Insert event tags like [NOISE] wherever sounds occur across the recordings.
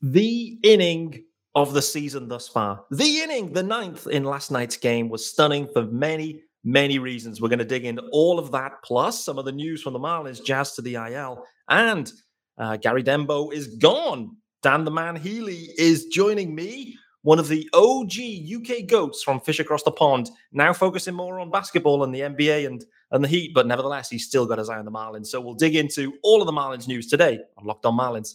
the inning of the season thus far. The inning, the ninth in last night's game, was stunning for many, many reasons. We're going to dig into all of that, plus some of the news from the Marlins, Jazz to the IL, and uh, Gary Denbo is gone. Dan the Man Healy is joining me, one of the OG UK goats from Fish Across the Pond, now focusing more on basketball and the NBA and, and the Heat, but nevertheless, he's still got his eye on the Marlins. So we'll dig into all of the Marlins news today on Locked On Marlins.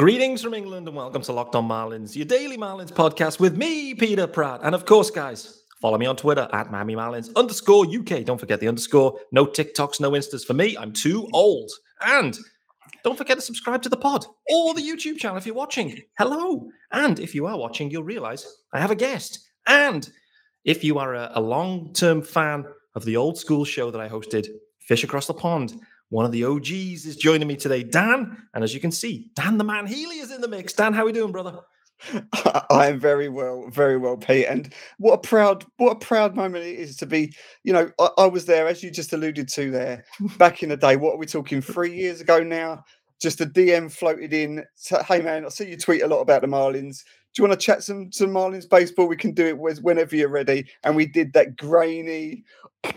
Greetings from England and welcome to Locked On Marlins, your daily Marlins podcast with me, Peter Pratt. And of course, guys, follow me on Twitter at Miami Marlins underscore UK. Don't forget the underscore. No TikToks, no Instas for me. I'm too old. And don't forget to subscribe to the pod or the YouTube channel if you're watching. Hello. And if you are watching, you'll realize I have a guest. And if you are a, a long term fan of the old school show that I hosted, Fish Across the Pond, one of the OGs is joining me today, Dan. And as you can see, Dan the man Healy is in the mix. Dan, how are we doing, brother? [LAUGHS] I am very well, very well, Pete. And what a proud, what a proud moment it is to be. You know, I, I was there, as you just alluded to there, [LAUGHS] back in the day. What are we talking? Three years ago now. Just a DM floated in. hey man, I see you tweet a lot about the Marlins do you want to chat some some Marlins baseball? We can do it whenever you're ready. And we did that grainy,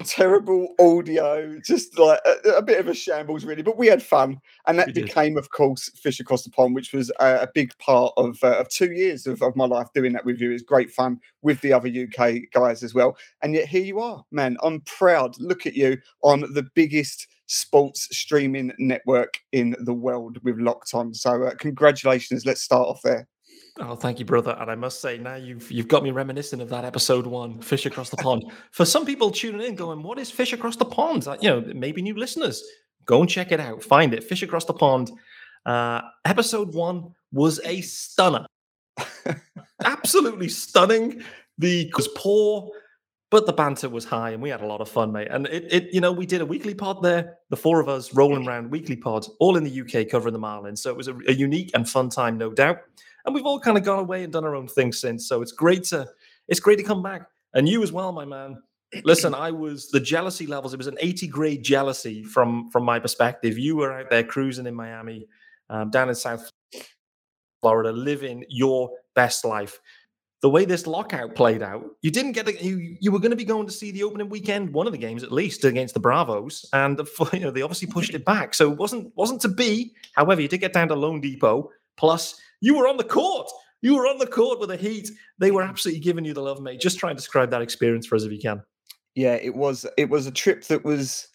terrible audio, just like a, a, bit of a shambles, really. But we had fun, and that we became, did. of course, Fish Across the Pond, which was a, a big part of, uh, of two years of, of my life doing that with you. It was great fun with the other UK guys as well. And yet here you are, man. I'm proud. Look at you on the biggest sports streaming network in the world with Locked On. So uh, congratulations. Let's start off there. Oh, thank you, brother. And I must say, now you've you've got me reminiscent of that episode one, Fish Across the Pond. For some people tuning in, going, "What is Fish Across the Pond?" You know, maybe new listeners, go and check it out. Find it, Fish Across the Pond. Uh, episode one was a stunner, [LAUGHS] absolutely stunning. The was poor, but the banter was high, and we had a lot of fun, mate. And it, it, you know, we did a weekly pod there, the four of us rolling around weekly pods, all in the UK, covering the Marlins. So it was a, a unique and fun time, no doubt and we've all kind of gone away and done our own thing since. So it's great to it's great to come back, and you as well, my man. Listen, I was the jealousy levels. It was an 80 grade jealousy from from my perspective. You were out there cruising in Miami, um, down in South Florida, living your best life. The way this lockout played out, you didn't get to, you you were going to be going to see the opening weekend, one of the games at least against the Bravos, and the, you know they obviously pushed it back, so it wasn't wasn't to be. However, you did get down to loanDepot. Plus, you were on the court. You were on the court with the Heat. They were absolutely giving you the love, mate. Just try and describe that experience for us if you can. Yeah, it was. It was a trip that was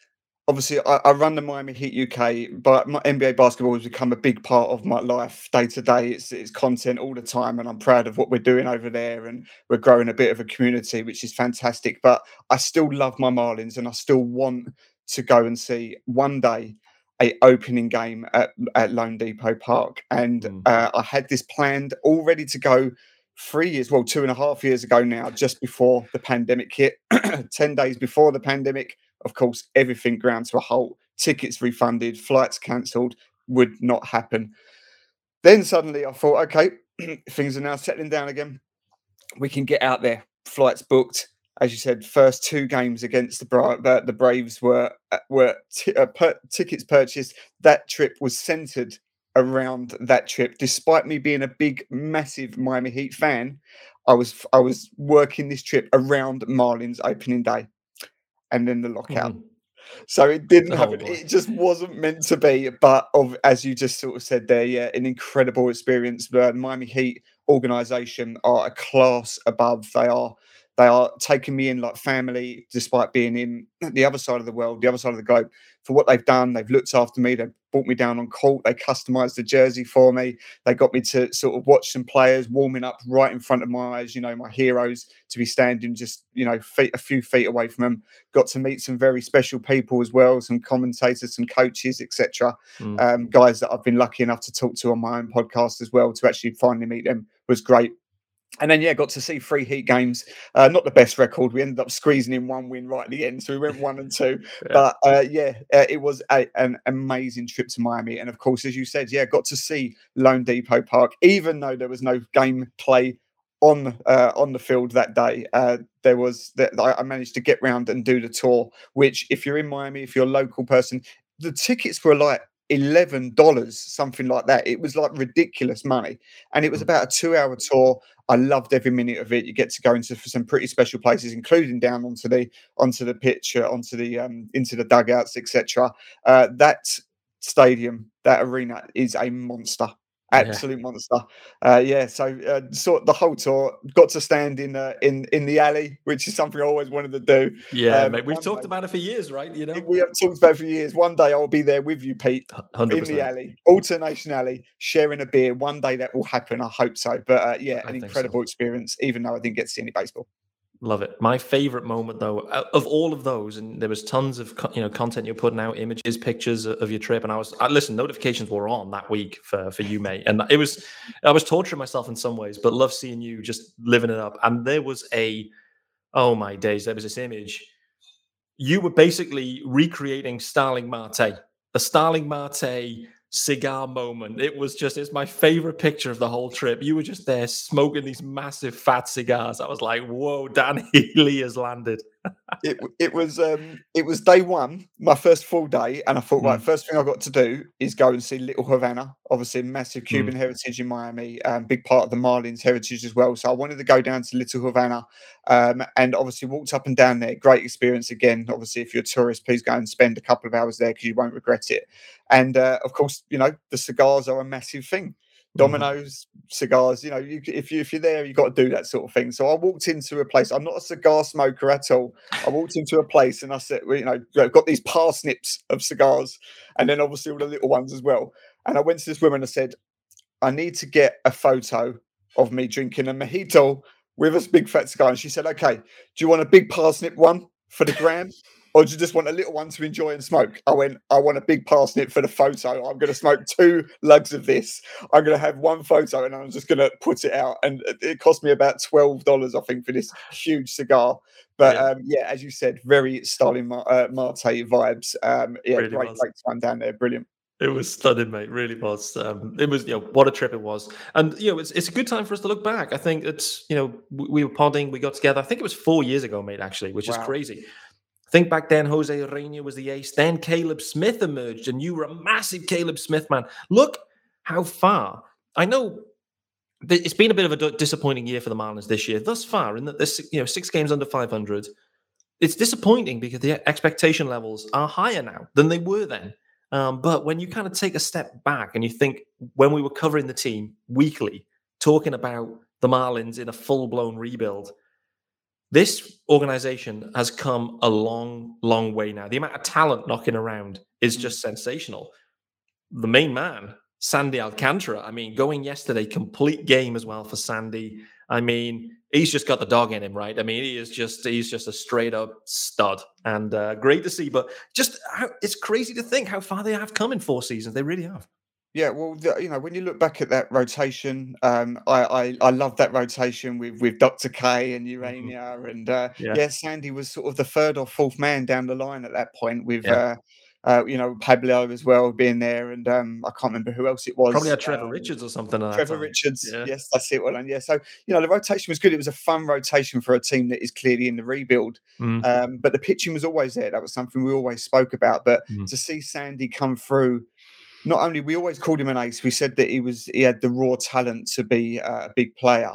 obviously I, I, run the Miami Heat UK, but my NBA basketball has become a big part of my life day to day. It's it's content all the time, and I'm proud of what we're doing over there, and we're growing a bit of a community, which is fantastic. But I still love my Marlins, and I still want to go and see one day a opening game at, at loanDepot Park, and mm. uh, I had this planned all ready to go three years, well, two and a half years ago now, just before the pandemic hit. [CLEARS THROAT] Ten days before the pandemic, of course, everything ground to a halt. Tickets refunded, flights cancelled, would not happen. Then suddenly I thought, okay, [CLEARS THROAT] things are now settling down again. We can get out there. Flights booked as you said, first two games against the Bra- the, the Braves were uh, were t- uh, per- tickets purchased. That trip was centered around that trip. Despite me being a big, massive Miami Heat fan, I was I was working this trip around Marlins opening day, and then the lockout. Mm. So it didn't oh, happen. Boy. It just wasn't meant to be. But of as you just sort of said there, yeah, an incredible experience. The Miami Heat organization are a class above. They are they are taking me in like family, despite being in the other side of the world, the other side of the globe, for what they've done. They've looked after me. They've brought me down on court. They customized the jersey for me. They got me to sort of watch some players warming up right in front of my eyes. You know, my heroes to be standing just you know feet a few feet away from them. Got to meet some very special people as well, some commentators, some coaches, etc. Mm. Um, guys that I've been lucky enough to talk to on my own podcast as well. To actually finally meet them was great and then yeah, got to see three heat games. Uh, not the best record. We ended up squeezing in one win right at the end, so we went one and two. [LAUGHS] yeah. But uh, yeah, uh, it was a, an amazing trip to Miami, and of course, as you said, yeah, got to see loanDepot Park, even though there was no game play on uh, on the field that day. Uh, there was that I managed to get round and do the tour. Which, if you're in Miami, if you're a local person, the tickets were like eleven dollars, something like that. It was like ridiculous money, and it was hmm. about a two-hour tour. I loved every minute of it. You get to go into some pretty special places, including down onto the onto the pitch, onto the um, into the dugouts, etc. Uh, that stadium, that arena, is a monster absolute yeah. monster. Uh, yeah, so uh, sort the whole tour got to stand in uh, in in the alley, which is something I always wanted to do. Yeah, um, mate, we've talked day, about it for years, right? You know, we have talked about it for years. One day I'll be there with you, Pete, 100%. in the alley, alternation alley, sharing a beer. One day that will happen. I hope so. But uh, yeah, I an incredible so. experience. Even though I didn't get to see any baseball. Love it. My favorite moment, though, of all of those, and there was tons of you know content you're putting out, images, pictures of your trip, and I was, I, listen, notifications were on that week for for you, mate, and it was, I was torturing myself in some ways, but love seeing you just living it up. And there was a, oh my days, there was this image. You were basically recreating Starling Marte, the Starling Marte cigar moment. It was just, it's my favorite picture of the whole trip. You were just there smoking these massive fat cigars. I was like, whoa, Dan [LAUGHS] Healy has landed. It it was um it was day one, my first full day, and I thought, mm. right, first thing I got to do is go and see Little Havana. Obviously, massive. Cuban mm. heritage in Miami, um, big part of the Marlins heritage as well. So I wanted to go down to Little Havana, um, and obviously walked up and down there. Great experience again. Obviously, if you're a tourist, please go and spend a couple of hours there because you won't regret it. And uh, of course, you know the cigars are a massive thing. Mm-hmm. Domino's, cigars. You know, you, if you if you're there, you've got to do that sort of thing. So I walked into a place. I'm not a cigar smoker at all. I walked into a place and I said, well, you know, I've got these parsnips of cigars, and then obviously all the little ones as well. And I went to this woman and I said, I need to get a photo of me drinking a mojito with a big fat cigar. And she said, Okay, do you want a big parsnip one for the gram? Or do you just want a little one to enjoy and smoke? I went, I want a big parsnip for the photo. I'm going to smoke two lugs of this. I'm going to have one photo and I'm just going to put it out. And it cost me about $12, I think, for this huge cigar. But yeah, um, yeah as you said, very Starling uh, Marte vibes. Um, yeah, really great, great time down there. Brilliant. It was stunning, mate. Really was. Um, it was, you know, what a trip it was. And you know, it's it's a good time for us to look back. I think it's, you know, we, we were podding, we got together. I think it was four years ago, mate, actually, which wow. is crazy. Think back then, Jose Urena was the ace. Then Caleb Smith emerged, and you were a massive Caleb Smith man. Look how far. I know it's been a bit of a disappointing year for the Marlins this year, thus far, in that there's you know six games under 500. It's disappointing because the expectation levels are higher now than they were then. Um, but when you kind of take a step back and you think when we were covering the team weekly, talking about the Marlins in a full blown rebuild, this organization has come a long, long way now. The amount of talent knocking around is mm. just sensational. The main man, Sandy Alcantara, I mean, going yesterday, complete game as well for Sandy. I mean, he's just got the dog in him, right? I mean, he is just he's just a straight up stud, and uh, great to see. But just how, it's crazy to think how far they have come in four seasons. They really have. Yeah, well, the, you know, when you look back at that rotation, um, I, I I love that rotation with with Dr. K and mm-hmm. And uh, yeah. yeah. Sandy was sort of the third or fourth man down the line at that point with. Yeah. Uh, uh, you know, Pablo as well being there, and um, I can't remember who else it was. Probably had Trevor um, Richards or something. Trevor Richards, yeah. yes, that's it. Well, and yeah, so you know, the rotation was good. It was a fun rotation for a team that is clearly in the rebuild. Mm. Um, but the pitching was always there. That was something we always spoke about. But mm. to see Sandy come through not only we always called him an ace, we said that he was he had the raw talent to be uh, a big player.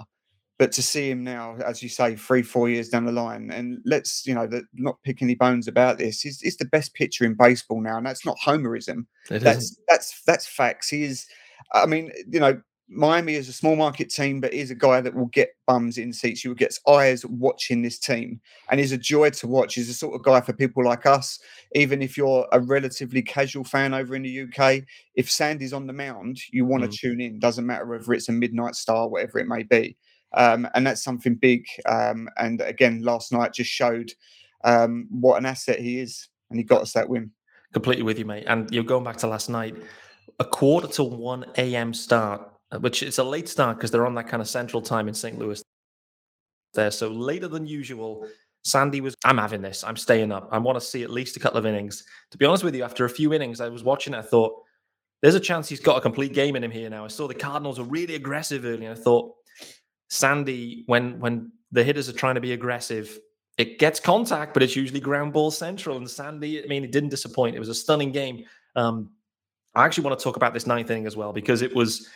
But to see him now, as you say, three, four years down the line, and let's, you know, that not pick any bones about this, he's, he's the best pitcher in baseball now. And that's not homerism. It that's isn't. that's that's facts. He is I mean, you know, Miami is a small market team, but is a guy that will get bums in seats. You gets eyes watching this team, and he's a joy to watch. He's the sort of guy for people like us. Even if you're a relatively casual fan over in the UK, if Sandy's on the mound, you want to mm. tune in. Doesn't matter whether it's a midnight star, whatever it may be, um, and that's something big. Um, and again, last night just showed um, what an asset he is, and he got us that win. Completely with you, mate. And you're going back to last night, a quarter to one a.m. start which it's a late start because they're on that kind of central time in St. Louis. There, so later than usual. Sandy was, I'm having this. I'm staying up. I want to see at least a couple of innings. To be honest with you, after a few innings, I was watching it. I thought, there's a chance he's got a complete game in him here now. I saw the Cardinals were really aggressive early, and I thought, Sandy, when when the hitters are trying to be aggressive, it gets contact, but it's usually ground ball central. And Sandy, I mean, it didn't disappoint. It was a stunning game. Um, I actually want to talk about this ninth inning as well because it was,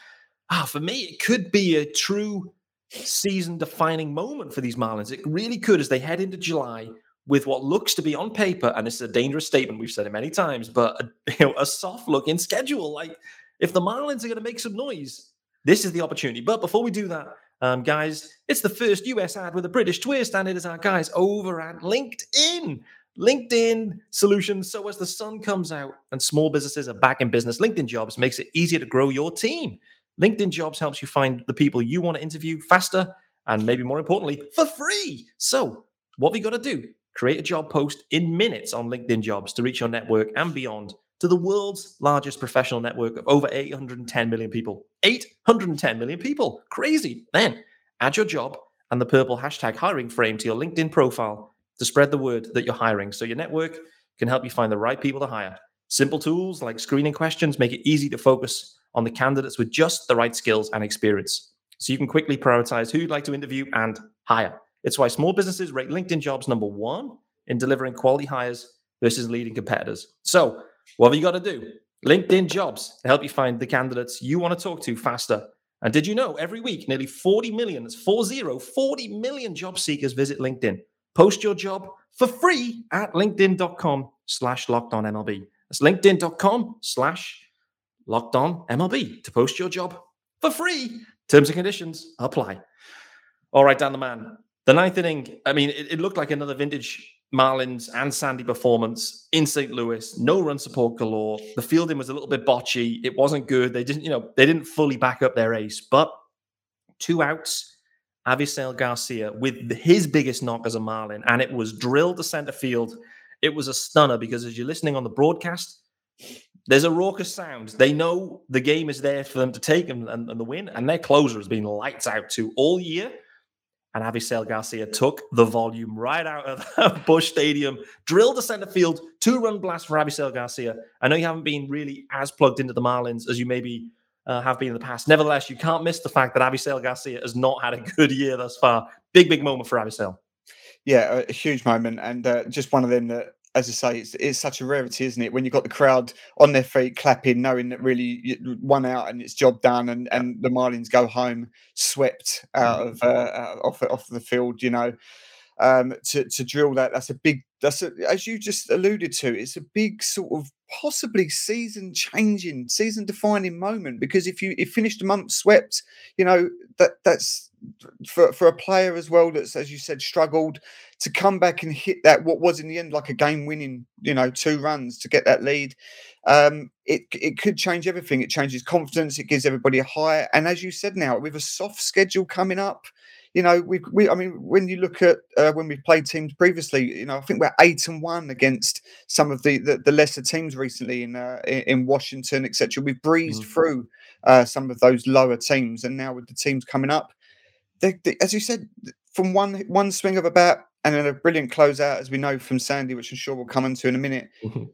ah, for me, it could be a true season defining moment for these Marlins. It really could as they head into July with what looks to be on paper, and this is a dangerous statement, we've said it many times, but a, [LAUGHS] you know, a soft looking schedule. Like if the Marlins are going to make some noise, this is the opportunity. But before we do that, um, guys, it's the first US ad with a British twist, and it is our guys over at LinkedIn. LinkedIn solutions. So as the sun comes out and small businesses are back in business, LinkedIn Jobs makes it easier to grow your team. LinkedIn Jobs helps you find the people you want to interview faster and maybe more importantly, for free. So, what have you got to do? Create a job post in minutes on LinkedIn Jobs to reach your network and beyond to the world's largest professional network of over 810 million people. 810 million people. Crazy. Then add your job and the purple hashtag hiring frame to your LinkedIn profile to spread the word that you're hiring so your network can help you find the right people to hire. Simple tools like screening questions make it easy to focus on the candidates with just the right skills and experience. So you can quickly prioritize who you'd like to interview and hire. It's why small businesses rate LinkedIn jobs number one in delivering quality hires versus leading competitors. So, what have you got to do? LinkedIn jobs to help you find the candidates you want to talk to faster. And did you know every week nearly 40 million, that's 40, 40 million job seekers visit LinkedIn. Post your job for free at linkedin.com slash locked on MLB. That's linkedin.com slash locked on MLB to post your job for free. Terms and conditions apply. All right, Dan the man. The ninth inning, I mean, it, it looked like another vintage Marlins and Sandy performance in St. Louis. No run support galore. The fielding was a little bit botchy. It wasn't good. They didn't, you know, they didn't fully back up their ace. But two outs, Avisail Garcia with his biggest knock as a Marlin, and it was drilled to center field. It was a stunner because as you're listening on the broadcast, there's a raucous sound. They know the game is there for them to take and, and, and the win, and their closer has been lights out too all year. And Avisail Garcia took the volume right out of [LAUGHS] Busch Stadium, drilled the center field, two run blast for Avisail Garcia. I know you haven't been really as plugged into the Marlins as you maybe uh, have been in the past. Nevertheless, you can't miss the fact that Avisail Garcia has not had a good year thus far. Big, big moment for Avisail. Yeah, a huge moment, and uh, just one of them that as I say, it's, it's such a rarity, isn't it? When you've got the crowd on their feet clapping, knowing that really one out and it's job done, and, and the Marlins go home swept out mm. of uh, off off the field. You know, um, to to drill that that's a big that's a, as you just alluded to, it's a big sort of possibly season changing, season defining moment because if you if finished a month swept, you know that that's for for a player as well that's as you said struggled to come back and hit that what was in the end like a game winning you know two runs to get that lead um it it could change everything it changes confidence it gives everybody a high and as you said now with a soft schedule coming up you know we we I mean when you look at uh, when we've played teams previously you know I think we're 8 and 1 against some of the the, the lesser teams recently in uh, in Washington etc we've breezed mm-hmm. through uh, some of those lower teams and now with the teams coming up they, they, as you said from one one swing of a bat and then a brilliant closeout, as we know from Sandy, which I'm sure we'll come into in a minute. Mm-hmm.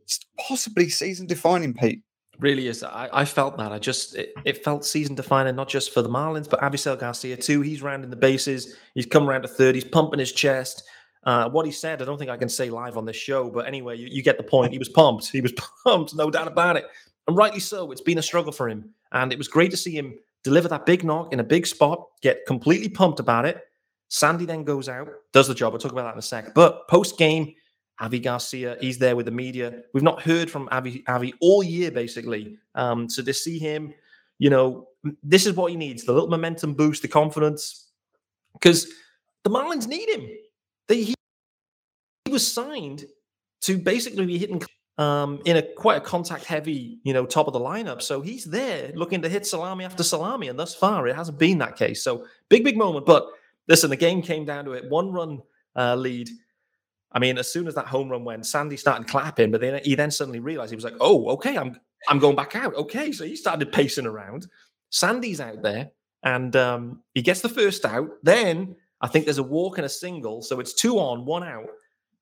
Possibly season defining, Pete. Really is. I, I felt that. I just it, it, felt season defining, not just for the Marlins, but Avisail Garcia too. He's rounding the bases. He's come around to third. He's pumping his chest. Uh, what he said, I don't think I can say live on this show, but anyway, you, you get the point. He was pumped. He was [LAUGHS] pumped, no doubt about it, and rightly so. It's been a struggle for him, and it was great to see him deliver that big knock in a big spot, get completely pumped about it, Sandy then goes out, does the job. We'll talk about that in a sec. But post game, Avi Garcia, he's there with the media. We've not heard from Avi, Avi all year, basically. Um, so to see him, you know, this is what he needs the little momentum boost, the confidence, because the Marlins need him. They, he, he was signed to basically be hitting um, in a quite a contact heavy, you know, top of the lineup. So he's there looking to hit salami after salami, and thus far it hasn't been that case. So big, big moment. But listen, the game came down to it. One run uh, lead. I mean, as soon as that home run went, Sandy started clapping, but then he then suddenly realized he was like, "Oh, okay, I'm I'm going back out." Okay, so he started pacing around. Sandy's out there, and um, he gets the first out. Then I think there's a walk and a single, so it's two on, one out,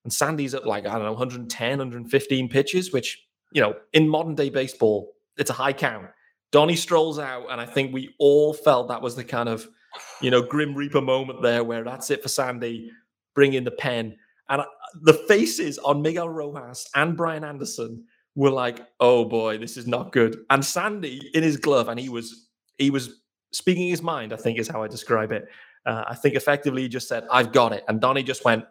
and Sandy's at like I don't know 110, 115 pitches, which you know in modern day baseball it's a high count. Donnie strolls out, and I think we all felt that was the kind of you know grim reaper moment there, where that's it for Sandy. Bring in the pen, and the faces on Miguel Rojas and Brian Anderson were like, "Oh boy, this is not good." And Sandy in his glove, and he was he was speaking his mind. I think is how I describe it. Uh, I think effectively he just said, "I've got it," and Donnie just went,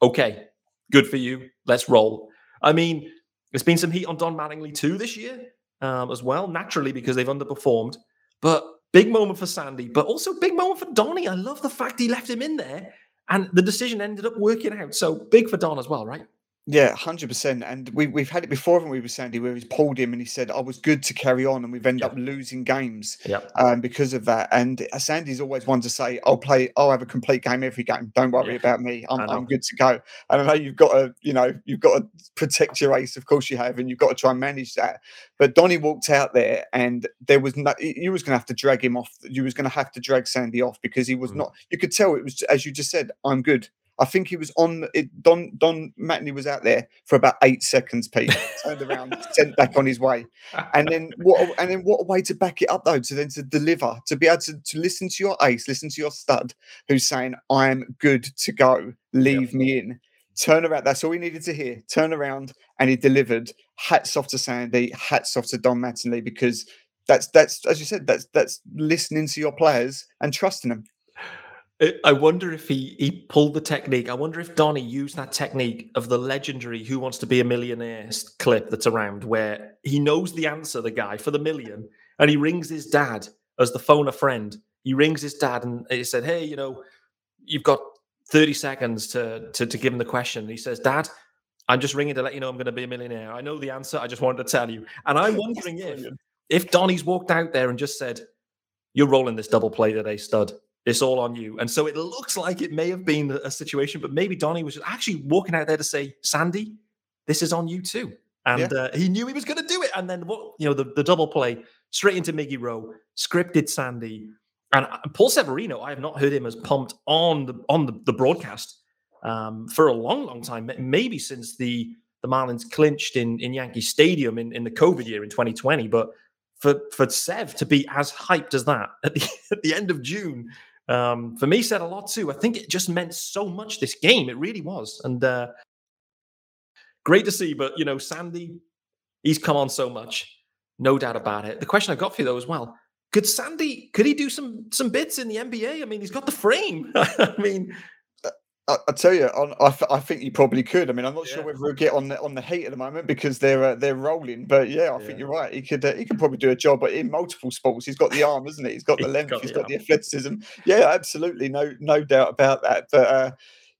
"Okay, good for you. Let's roll." I mean, there's been some heat on Don Mattingly too this year um, as well, naturally because they've underperformed. But big moment for Sandy, but also big moment for Donnie. I love the fact he left him in there, and the decision ended up working out. So big for Don as well, right? Yeah, hundred percent. And we we've had it before, haven't we, with Sandy, where he's pulled him and he said, "I was good to carry on," and we've ended Yep. up losing games Yep. um, because of that. And uh, Sandy's always one to say, "I'll play. I'll have a complete game every game. Don't worry Yeah, about me. I'm. I'm good to go." And I know you've got to, you know, you've got to protect your ace. Of course you have, and you've got to try and manage that. But Donny walked out there, and there was no. You was going to have to drag him off. You was going to have to drag Sandy off because he was Mhm. not. You could tell it was as you just said. I'm good. I think he was on it. Don Don Matney was out there for about eight seconds. Pete turned around, sent back on his way, and then what? a- And then what a way to back it up though. To then to deliver, to be able to, to listen to your ace, listen to your stud, who's saying, "I'm good to go. Leave me in." Turn around. That's all he needed to hear. Turn around, and he delivered. Hats off to Sandy. Hats off to Don Mattingly because that's that's as you said. That's that's listening to your players and trusting them. I- I wonder if he he pulled the technique. I wonder if Donny used that technique of the legendary "Who Wants to Be a Millionaire" clip that's around, where he knows the answer, the guy for the million, and he rings his dad as the phone a friend. He rings his dad and he said, "Hey, you know, you've got thirty seconds to to, to give him the question." And he says, "Dad." I'm just ringing to let you know I'm going to be a millionaire. I know the answer. I just wanted to tell you. And I'm [LAUGHS] wondering if if Donny's walked out there and just said, "You're rolling this double play today, stud. It's all on you." And so it looks like it may have been a situation, but maybe Donnie was actually walking out there to say, "Sandy, this is on you too." And uh, he knew he was going to do it. And then what? You know, the, the double play straight into Miggy Rowe, scripted Sandy, and uh, Paul Severino. I have not heard him as pumped on the on the, the broadcast um, for a long, long time. Maybe since the the Marlins clinched in in Yankee Stadium in, in the COVID year in 2020. But for for Sev to be as hyped as that at the [LAUGHS] at the end of June, um, for me said a lot too. I think it just meant so much this game. It really was, and uh, great to see. But you know, Sandy, he's come on so much, no doubt about it. The question I've got for you though as well. Could Sandy? Could he do some some bits in the NBA? I mean, he's got the frame. [LAUGHS] I mean, I, I tell you, on, I, th- I think you probably could. I mean, I'm not sure Yeah. whether he'll get on the on the heat at the moment because they're uh, they're rolling. But yeah, I Yeah. think you're right. He could uh, he could probably do a job but in multiple sports. He's got the arm, isn't he? He's got [LAUGHS] the He's length. got he's the got the athleticism. Yeah, absolutely, no no doubt about that. But uh,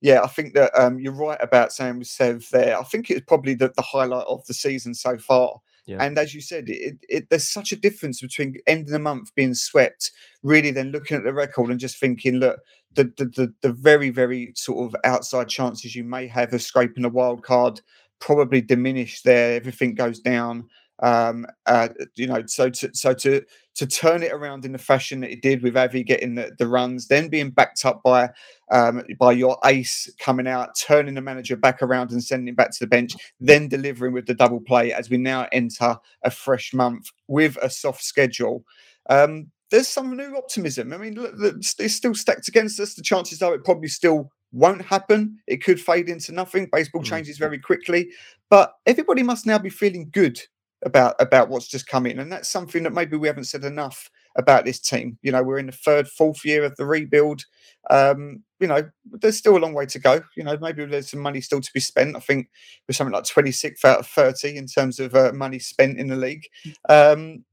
yeah, I think that um, you're right about saying with Sev there. I think it's probably the, the highlight of the season so far. Yeah. And as you said, it, it, there's such a difference between ending the month being swept, really then looking at the record and just thinking, look, the, the the the very very sort of outside chances you may have of scraping a wild card probably diminish there. Everything goes down. Um, uh, you know, so to so to to turn it around in the fashion that it did with Avi getting the, the runs, then being backed up by um, by your ace coming out, turning the manager back around and sending him back to the bench, then delivering with the double play as we now enter a fresh month with a soft schedule. Um, there's some new optimism. I mean, look, it's still stacked against us. The chances are it probably still won't happen. It could fade into nothing. Baseball Mm. changes very quickly, but everybody must now be feeling good about about what's just come in, and that's something that maybe we haven't said enough about this team. You know, we're in the third, fourth year of the rebuild. Um, you know, there's still a long way to go. You know, maybe there's some money still to be spent. I think we're something like 26th out of 30 in terms of uh, money spent in the league. Um,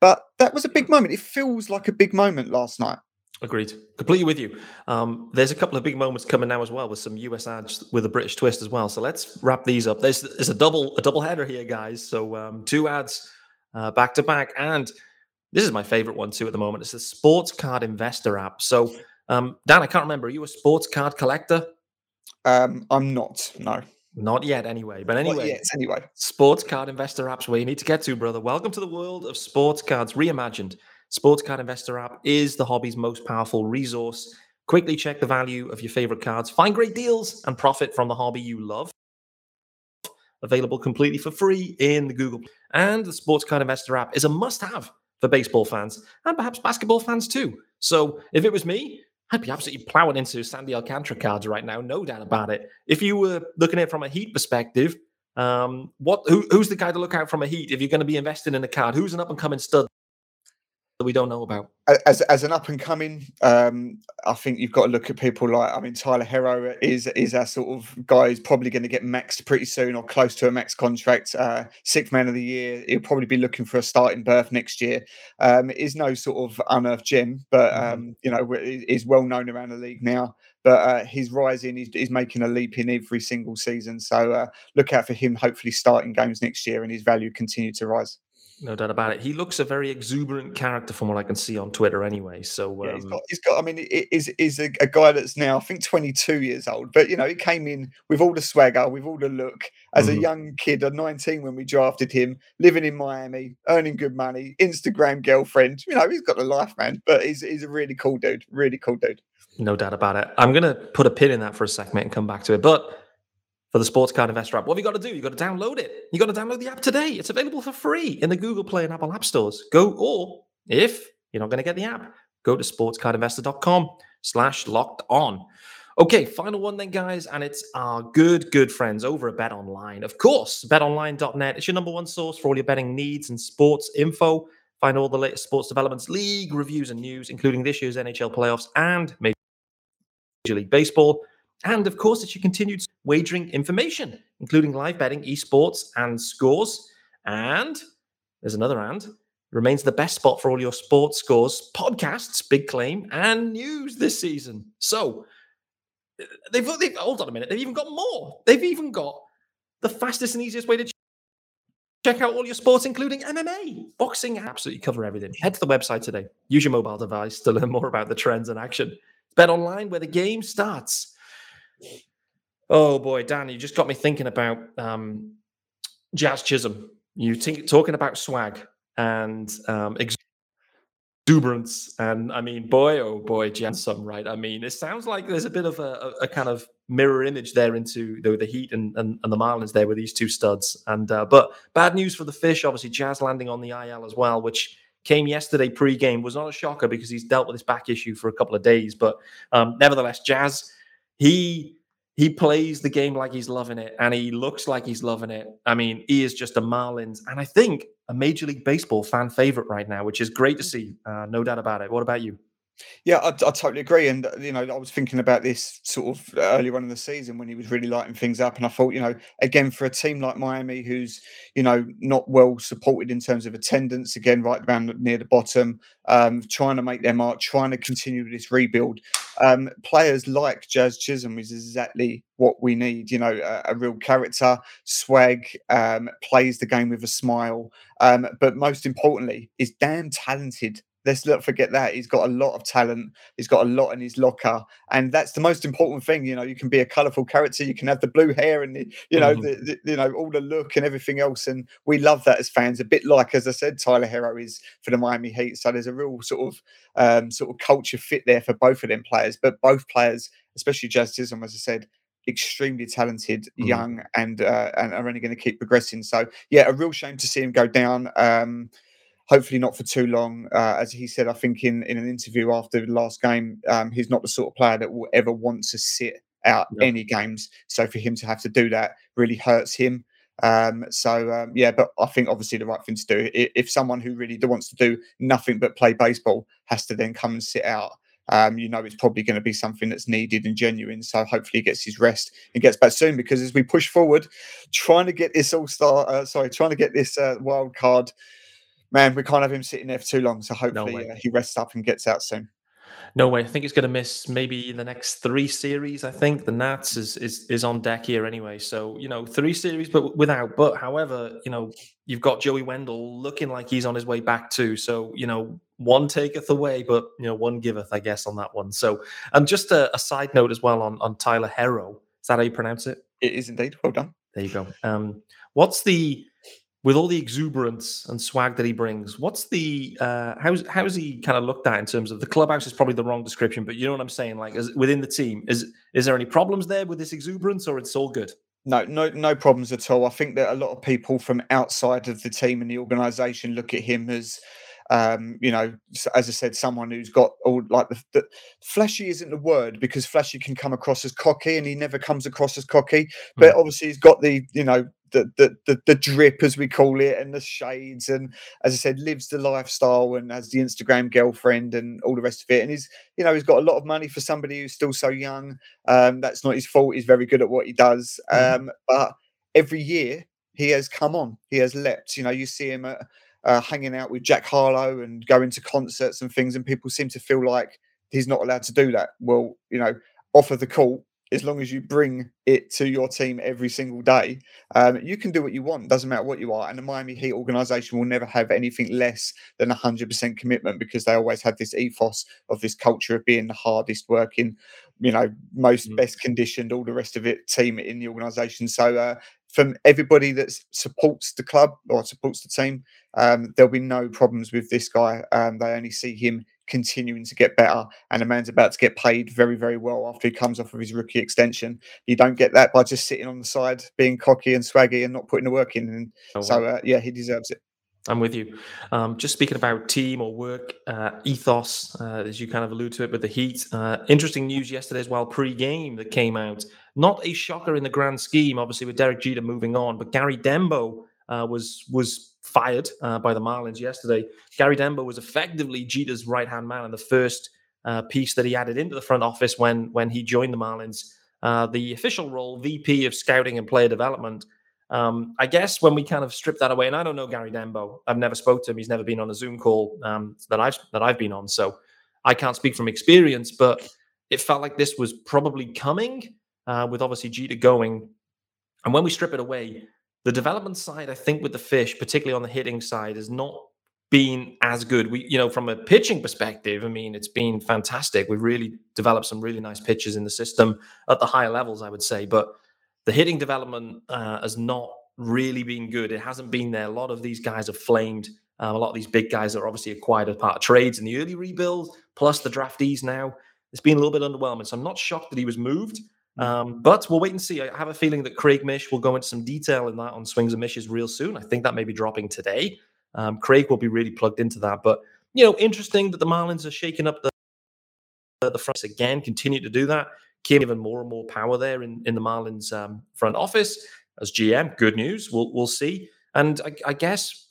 but that was a big moment. It feels like a big moment last night. Agreed. Completely with you. Um, there's a couple of big moments coming now as well with some US ads with a British twist as well. So let's wrap these up. There's, there's a double a double header here, guys. So um, two ads uh, back to back, and this is my favorite one too at the moment. It's the Sports Card Investor app. So um, Dan, I can't remember. Are you a sports card collector? Um, I'm not. No. Not yet, anyway. But anyway, yet, anyway. Sports card investor apps where you need to get to, brother. Welcome to the world of sports cards reimagined. Sportscard Investor app is the hobby's most powerful resource. Quickly check the value of your favorite cards, find great deals, and profit from the hobby you love. Available completely for free in the Google. And the Sports Card Investor app is a must have for baseball fans and perhaps basketball fans too. So if it was me, I'd be absolutely plowing into Sandy Alcantara cards right now, no doubt about it. If you were looking at it from a Heat perspective, um, what who, who's the guy to look out from a Heat if you're going to be investing in a card? Who's an up and coming stud that we don't know about? As as an up and coming, um, I think you've got to look at people like I mean Tyler Herro is is our sort of guy who's probably going to get maxed pretty soon or close to a max contract. Uh, sixth man of the year, he'll probably be looking for a starting berth next year. Um, is no sort of unearthed gem, but mm-hmm. um, you know is well known around the league now. But uh, he's rising, he's, he's, making a leap in every single season. So uh, look out for him. Hopefully starting games next year, and his value continue to rise. No doubt about it. He looks a very exuberant character from what I can see on Twitter, anyway. So um... yeah, he's, um got, he's got. I mean, is is a, a, guy that's now I think 22 years old, but you know, he came in with all the swagger, with all the look as mm-hmm. a young kid, at 19 when we drafted him, living in Miami, earning good money, Instagram girlfriend. You know, he's got a life, man. But he's he's a really cool dude. Really cool dude. No doubt about it. I'm gonna put a pin in that for a second and come back to it, but for the Sports Card Investor app. What have you got to do? You've got to download it. You've got to download the app today. It's available for free in the Google Play and Apple App Stores. Go, or if you're not going to get the app, go to sportscardinvestor.com slash locked on. Okay, final one then, guys, and it's our good, good friends over at Bet Online. Of course, betonline.net is your number one source for all your betting needs and sports info. Find all the latest sports developments, league reviews, and news, including this year's NHL playoffs and Major League Baseball. And of course, it's your continued wagering information, including live betting, esports, and scores. And there's another and remains the best spot for all your sports scores, podcasts, big claim, and news this season. So uh, they've, they've hold on a minute, they've even got more. They've even got the fastest and easiest way to check out all your sports, including MMA, boxing, absolutely cover everything. Head to the website today. Use your mobile device to learn more about the trends and action. Bet online where the game starts. Oh boy, Dan, you just got me thinking about um, Jazz Chisholm. You think talking about swag and um, exuberance, and I mean, boy, oh boy, Jazz some right. I mean, it sounds like there's a bit of a, a, kind of mirror image there into the, the Heat and, and, and, the Marlins there with these two studs. And uh, but bad news for the Fish, obviously, Jazz landing on the IL as well, which came yesterday pre-game was not a shocker because he's dealt with his back issue for a couple of days. But um, nevertheless, Jazz he he plays the game like he's loving it and he looks like he's loving it. I mean, he is just a Marlins and I think a Major League Baseball fan favorite right now, which is great to see. Uh, no doubt about it. What about you? Yeah, I, I, totally agree. And uh, you know, I was thinking about this sort of earlier on in the season when he was really lighting things up, and I thought, you know, again for a team like Miami, who's you know not well supported in terms of attendance, again right down near the bottom, um, trying to make their mark, trying to continue this rebuild. Um, players like Jazz Chisholm is exactly what we need. You know, a, a real character, swag, um, plays the game with a smile, um, but most importantly, is damn talented let's not forget that he's got a lot of talent he's got a lot in his locker and that's the most important thing you know you can be a colorful character you can have the blue hair and the, you know mm-hmm. the, the, you know all the look and everything else and we love that as fans a bit like as i said tyler herro is for the miami heat so there's a real sort of um, sort of culture fit there for both of them players but both players especially Chisholm, as i said extremely talented, mm. young, and uh, and are only going to keep progressing. So yeah, a real shame to see him go down. Um, hopefully not for too long. Uh, as he said, I think in, in an interview after the last game, um, he's not the sort of player that will ever want to sit out yeah. any games. So for him to have to do that really hurts him. Um, so um, yeah, but I think obviously the right thing to do. If, someone who really wants to do nothing but play baseball has to then come and sit out, um, you know it's probably going to be something that's needed and genuine. So hopefully he gets his rest and gets back soon. Because as we push forward, trying to get this all star, uh, sorry, trying to get this uh, wild card man, we can't have him sitting there for too long. So hopefully no uh, he rests up and gets out soon. No way. I think he's going to miss maybe the next three series. I think the Nats is is is on deck here anyway. So you know, three series, but without. But however, you know, you've got Joey Wendle looking like he's on his way back too. So you know, one taketh away, but you know, one giveth, I guess, on that one. So, and just a, a side note as well on on Tyler Herro. Is that how you pronounce it? It is indeed. Well done. There you go. Um, what's the with all the exuberance and swag that he brings, what's the uh, how's how's he kind of looked at in terms of the clubhouse is probably the wrong description, but you know what I'm saying? Like, is, within the team, is is there any problems there with this exuberance, or it's all good? No, no, no problems at all. I think that a lot of people from outside of the team and the organisation look at him as um, you know, as I said, someone who's got all like the, the, flashy isn't the word because flashy can come across as cocky, and he never comes across as cocky. But mm. obviously, he's got the you know the, the the the drip as we call it, and the shades, and as I said, lives the lifestyle and has the Instagram girlfriend and all the rest of it. And he's you know he's got a lot of money for somebody who's still so young. Um, that's not his fault. He's very good at what he does. Mm. Um, but every year he has come on. He has leapt. You know, you see him at uh, hanging out with Jack Harlow and going to concerts and things, and people seem to feel like he's not allowed to do that. Well, you know, off of the court, as long as you bring it to your team every single day, um, you can do what you want. Doesn't matter what you are. And the Miami Heat organization will never have anything less than 100% commitment because they always have this ethos of this culture of being the hardest working, you know, most mm-hmm. best conditioned, all the rest of it team in the organization. So, uh, from everybody that supports the club or supports the team, um, there'll be no problems with this guy. Um, they only see him continuing to get better, and a man's about to get paid very, very well after he comes off of his rookie extension. You don't get that by just sitting on the side, being cocky and swaggy, and not putting the work in. And oh, so, uh, yeah, he deserves it. I'm with you. Um, just speaking about team or work uh, ethos, uh, as you kind of allude to it with the Heat. Uh, interesting news yesterday as well, pre-game that came out. Not a shocker in the grand scheme, obviously with Derek Jeter moving on, but Gary Denbo uh, was was fired uh, by the Marlins yesterday. Gary Denbo was effectively Jeter's right hand man in the first uh, piece that he added into the front office when when he joined the Marlins. the official role, VP of Scouting and Player Development. Um, I guess when we kind of strip that away, and I don't know Gary Denbo, I've never spoke to him. He's never been on a Zoom call um, that I've that I've been on, so I can't speak from experience. But it felt like this was probably coming uh, with obviously Jeter going. And when we strip it away, the development side, I think, with the fish, particularly on the hitting side, has not been as good. We, you know, from a pitching perspective, I mean, it's been fantastic. We've really developed some really nice pitches in the system at the higher levels, I would say. But the hitting development uh, has not really been good. It hasn't been there. A lot of these guys have flamed. Um, a lot of these big guys are obviously acquired as part of trades in the early rebuild, plus the draftees now. It's been a little bit underwhelming. So I'm not shocked that he was moved. Mm. Um, but we'll wait and see. I have a feeling that Craig Mish will go into some detail in that on Swings and Mishes real soon. I think that may be dropping today. Um, Craig will be really plugged into that. But, you know, interesting that the Marlins are shaking up the, the fronts again, continue to do that. Kim even more and more power there in, in the Marlins um, front office as GM. Good news. We'll we'll see. And I, I, guess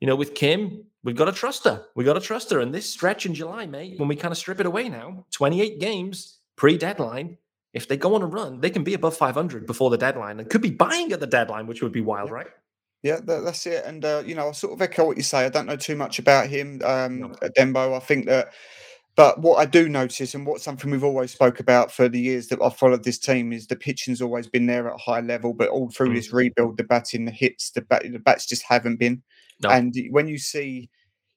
you know with Kim, we've got to trust her. We've got to trust her. And this stretch in July, mate, when we kind of strip it away now, 28 games pre-deadline. If they go on a run, they can be above 500 before the deadline and could be buying at the deadline, which would be wild, right? Yeah, that, that's it. And uh, you know, I sort of echo what you say. I don't know too much about him, um, no. Denbo. I think that but what I do notice, and what something we've always spoke about for the years that I've followed this team, is the pitching's always been there at a high level. But all through mm. this rebuild, the batting, the hits, the bat, the bats just haven't been. No. And when you see,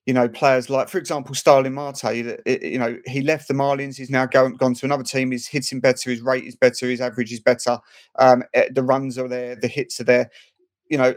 you know, players like, for example, Starling Marte, you know, he left the Marlins. He's now going gone to another team. He's hitting better. His rate is better. His average is better. Um, eh, the runs are there. The hits are there. You know,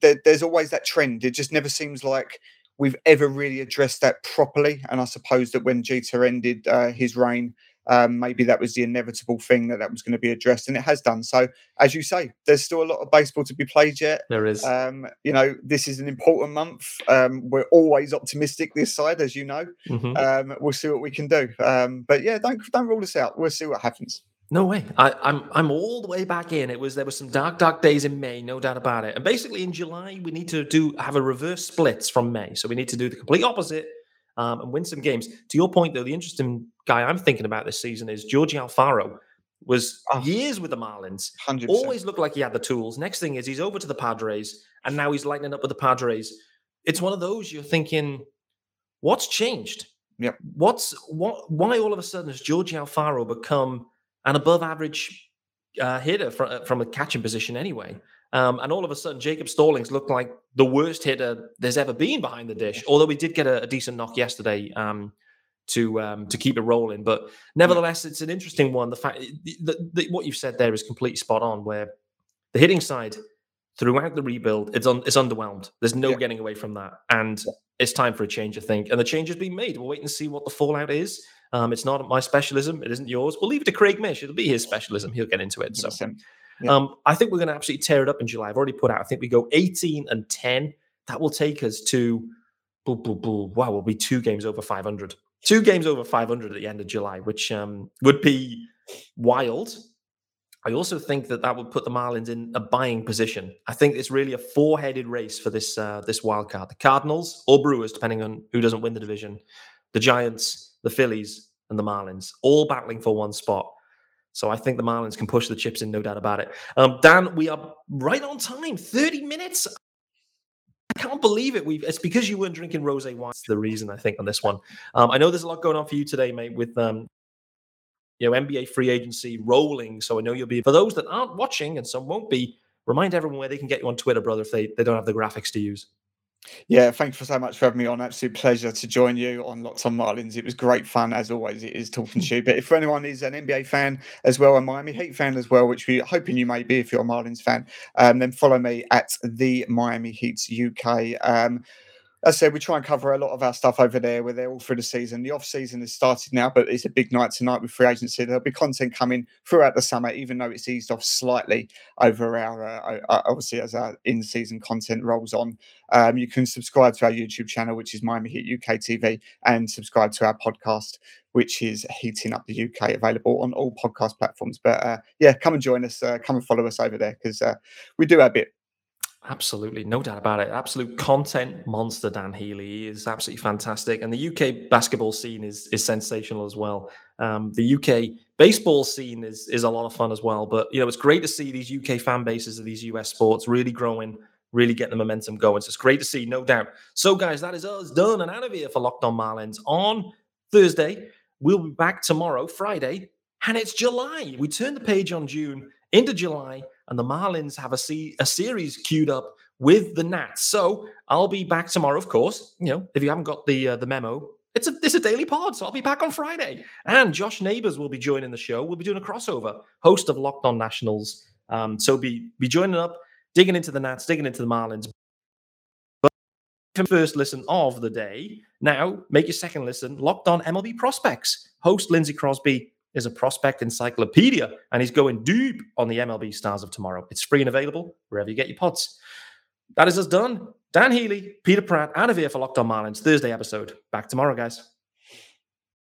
there, there's always that trend. It just never seems like we've ever really addressed that properly. And I suppose that when Jeter ended uh, his reign, um, maybe that was the inevitable thing that that was going to be addressed, and it has done. So, as you say, there's still a lot of baseball to be played yet. There is. Um, you know, this is an important month. Um, we're always optimistic this side, as you know. Mm-hmm. Um, we'll see what we can do. Um, but yeah, don't don't rule this out. We'll see what happens. No way. I, I'm I'm all the way back in. It was there were some dark, dark days in May, no doubt about it. And basically in July, we need to do have a reverse splits from May. So we need to do the complete opposite um, and win some games. To your point, though, the interesting guy I'm thinking about this season is Georgie Alfaro. Was oh, years with the Marlins, 100%. always looked like he had the tools. Next thing is he's over to the Padres, and now he's lighting up with the Padres. It's one of those you're thinking, what's changed? Yeah. What's what? Why all of a sudden has Georgie Alfaro become an above average uh, hitter from, uh, from a catching position anyway. Um, and all of a sudden, Jacob Stallings looked like the worst hitter there's ever been behind the dish. Although we did get a, a decent knock yesterday um, to um, to keep it rolling, but nevertheless, it's an interesting one. The fact that what you've said there is completely spot on. Where the hitting side, throughout the rebuild, it's un- it's underwhelmed. There's no Yeah. getting away from that, and it's time for a change, I think. And the change has been made. We'll wait and see what the fallout is. Um, it's not my specialism. It isn't yours. We'll leave it to Craig Mish. It'll be his specialism. He'll get into it. So Yeah. um, I think we're going to absolutely tear it up in July. I've already put out. I think we go 18 and 10. That will take us to, boo, boo, boo, wow, we'll be two games over 500. Two games over 500 at the end of July, which um, would be wild. I also think that that would put the Marlins in a buying position. I think it's really a four-headed race for this uh, this wild card: the Cardinals or Brewers, depending on who doesn't win the division, the Giants, the Phillies, and the Marlins, all battling for one spot. So I think the Marlins can push the chips in, no doubt about it. Um, Dan, we are right on time, thirty minutes. I can't believe it. We've it's because you weren't drinking rose wine. The reason I think on this one. Um, I know there's a lot going on for you today, mate, with um, you know NBA free agency rolling. So I know you'll be for those that aren't watching and some won't be. Remind everyone where they can get you on Twitter, brother, if they, they don't have the graphics to use. Yeah, thank you so much for having me on. Absolute pleasure to join you on Locked on Marlins. It was great fun as always. It is talking to [LAUGHS] you. But if anyone is an NBA fan as well, a Miami Heat fan as well, which we're hoping you may be if you're a Marlins fan, um, then follow me at the Miami Heat UK. Um, I said, we try and cover a lot of our stuff over there. We're there all through the season. The off season has started now, but it's a big night tonight with free agency. There'll be content coming throughout the summer, even though it's eased off slightly over our uh, uh, obviously as our in season content rolls on. Um, you can subscribe to our YouTube channel, which is Miami Heat UK TV, and subscribe to our podcast, which is Heating Up the UK, available on all podcast platforms. But uh, yeah, come and join us. Uh, come and follow us over there because uh, we do our bit. Absolutely, no doubt about it. Absolute content monster, Dan Healy he is absolutely fantastic, and the UK basketball scene is is sensational as well. Um, the UK baseball scene is is a lot of fun as well. But you know, it's great to see these UK fan bases of these US sports really growing, really getting the momentum going. So it's great to see, no doubt. So, guys, that is us done and out of here for Locked On Marlins on Thursday. We'll be back tomorrow, Friday, and it's July. We turn the page on June into July, and the Marlins have a, se- a series queued up with the Nats. So I'll be back tomorrow, of course. You know, if you haven't got the uh, the memo, it's a it's a daily pod, so I'll be back on Friday. And Josh Neighbors will be joining the show. We'll be doing a crossover, host of Locked On Nationals. Um, so be be joining up, digging into the Nats, digging into the Marlins. But first listen of the day. Now make your second listen. Locked On MLB prospects. Host Lindsey Crosby is a prospect encyclopedia, and he's going deep on the MLB stars of tomorrow. It's free and available wherever you get your pods. That is us done. Dan Healy, Peter Pratt, out of here for Locked On Marlins Thursday episode. Back tomorrow, guys.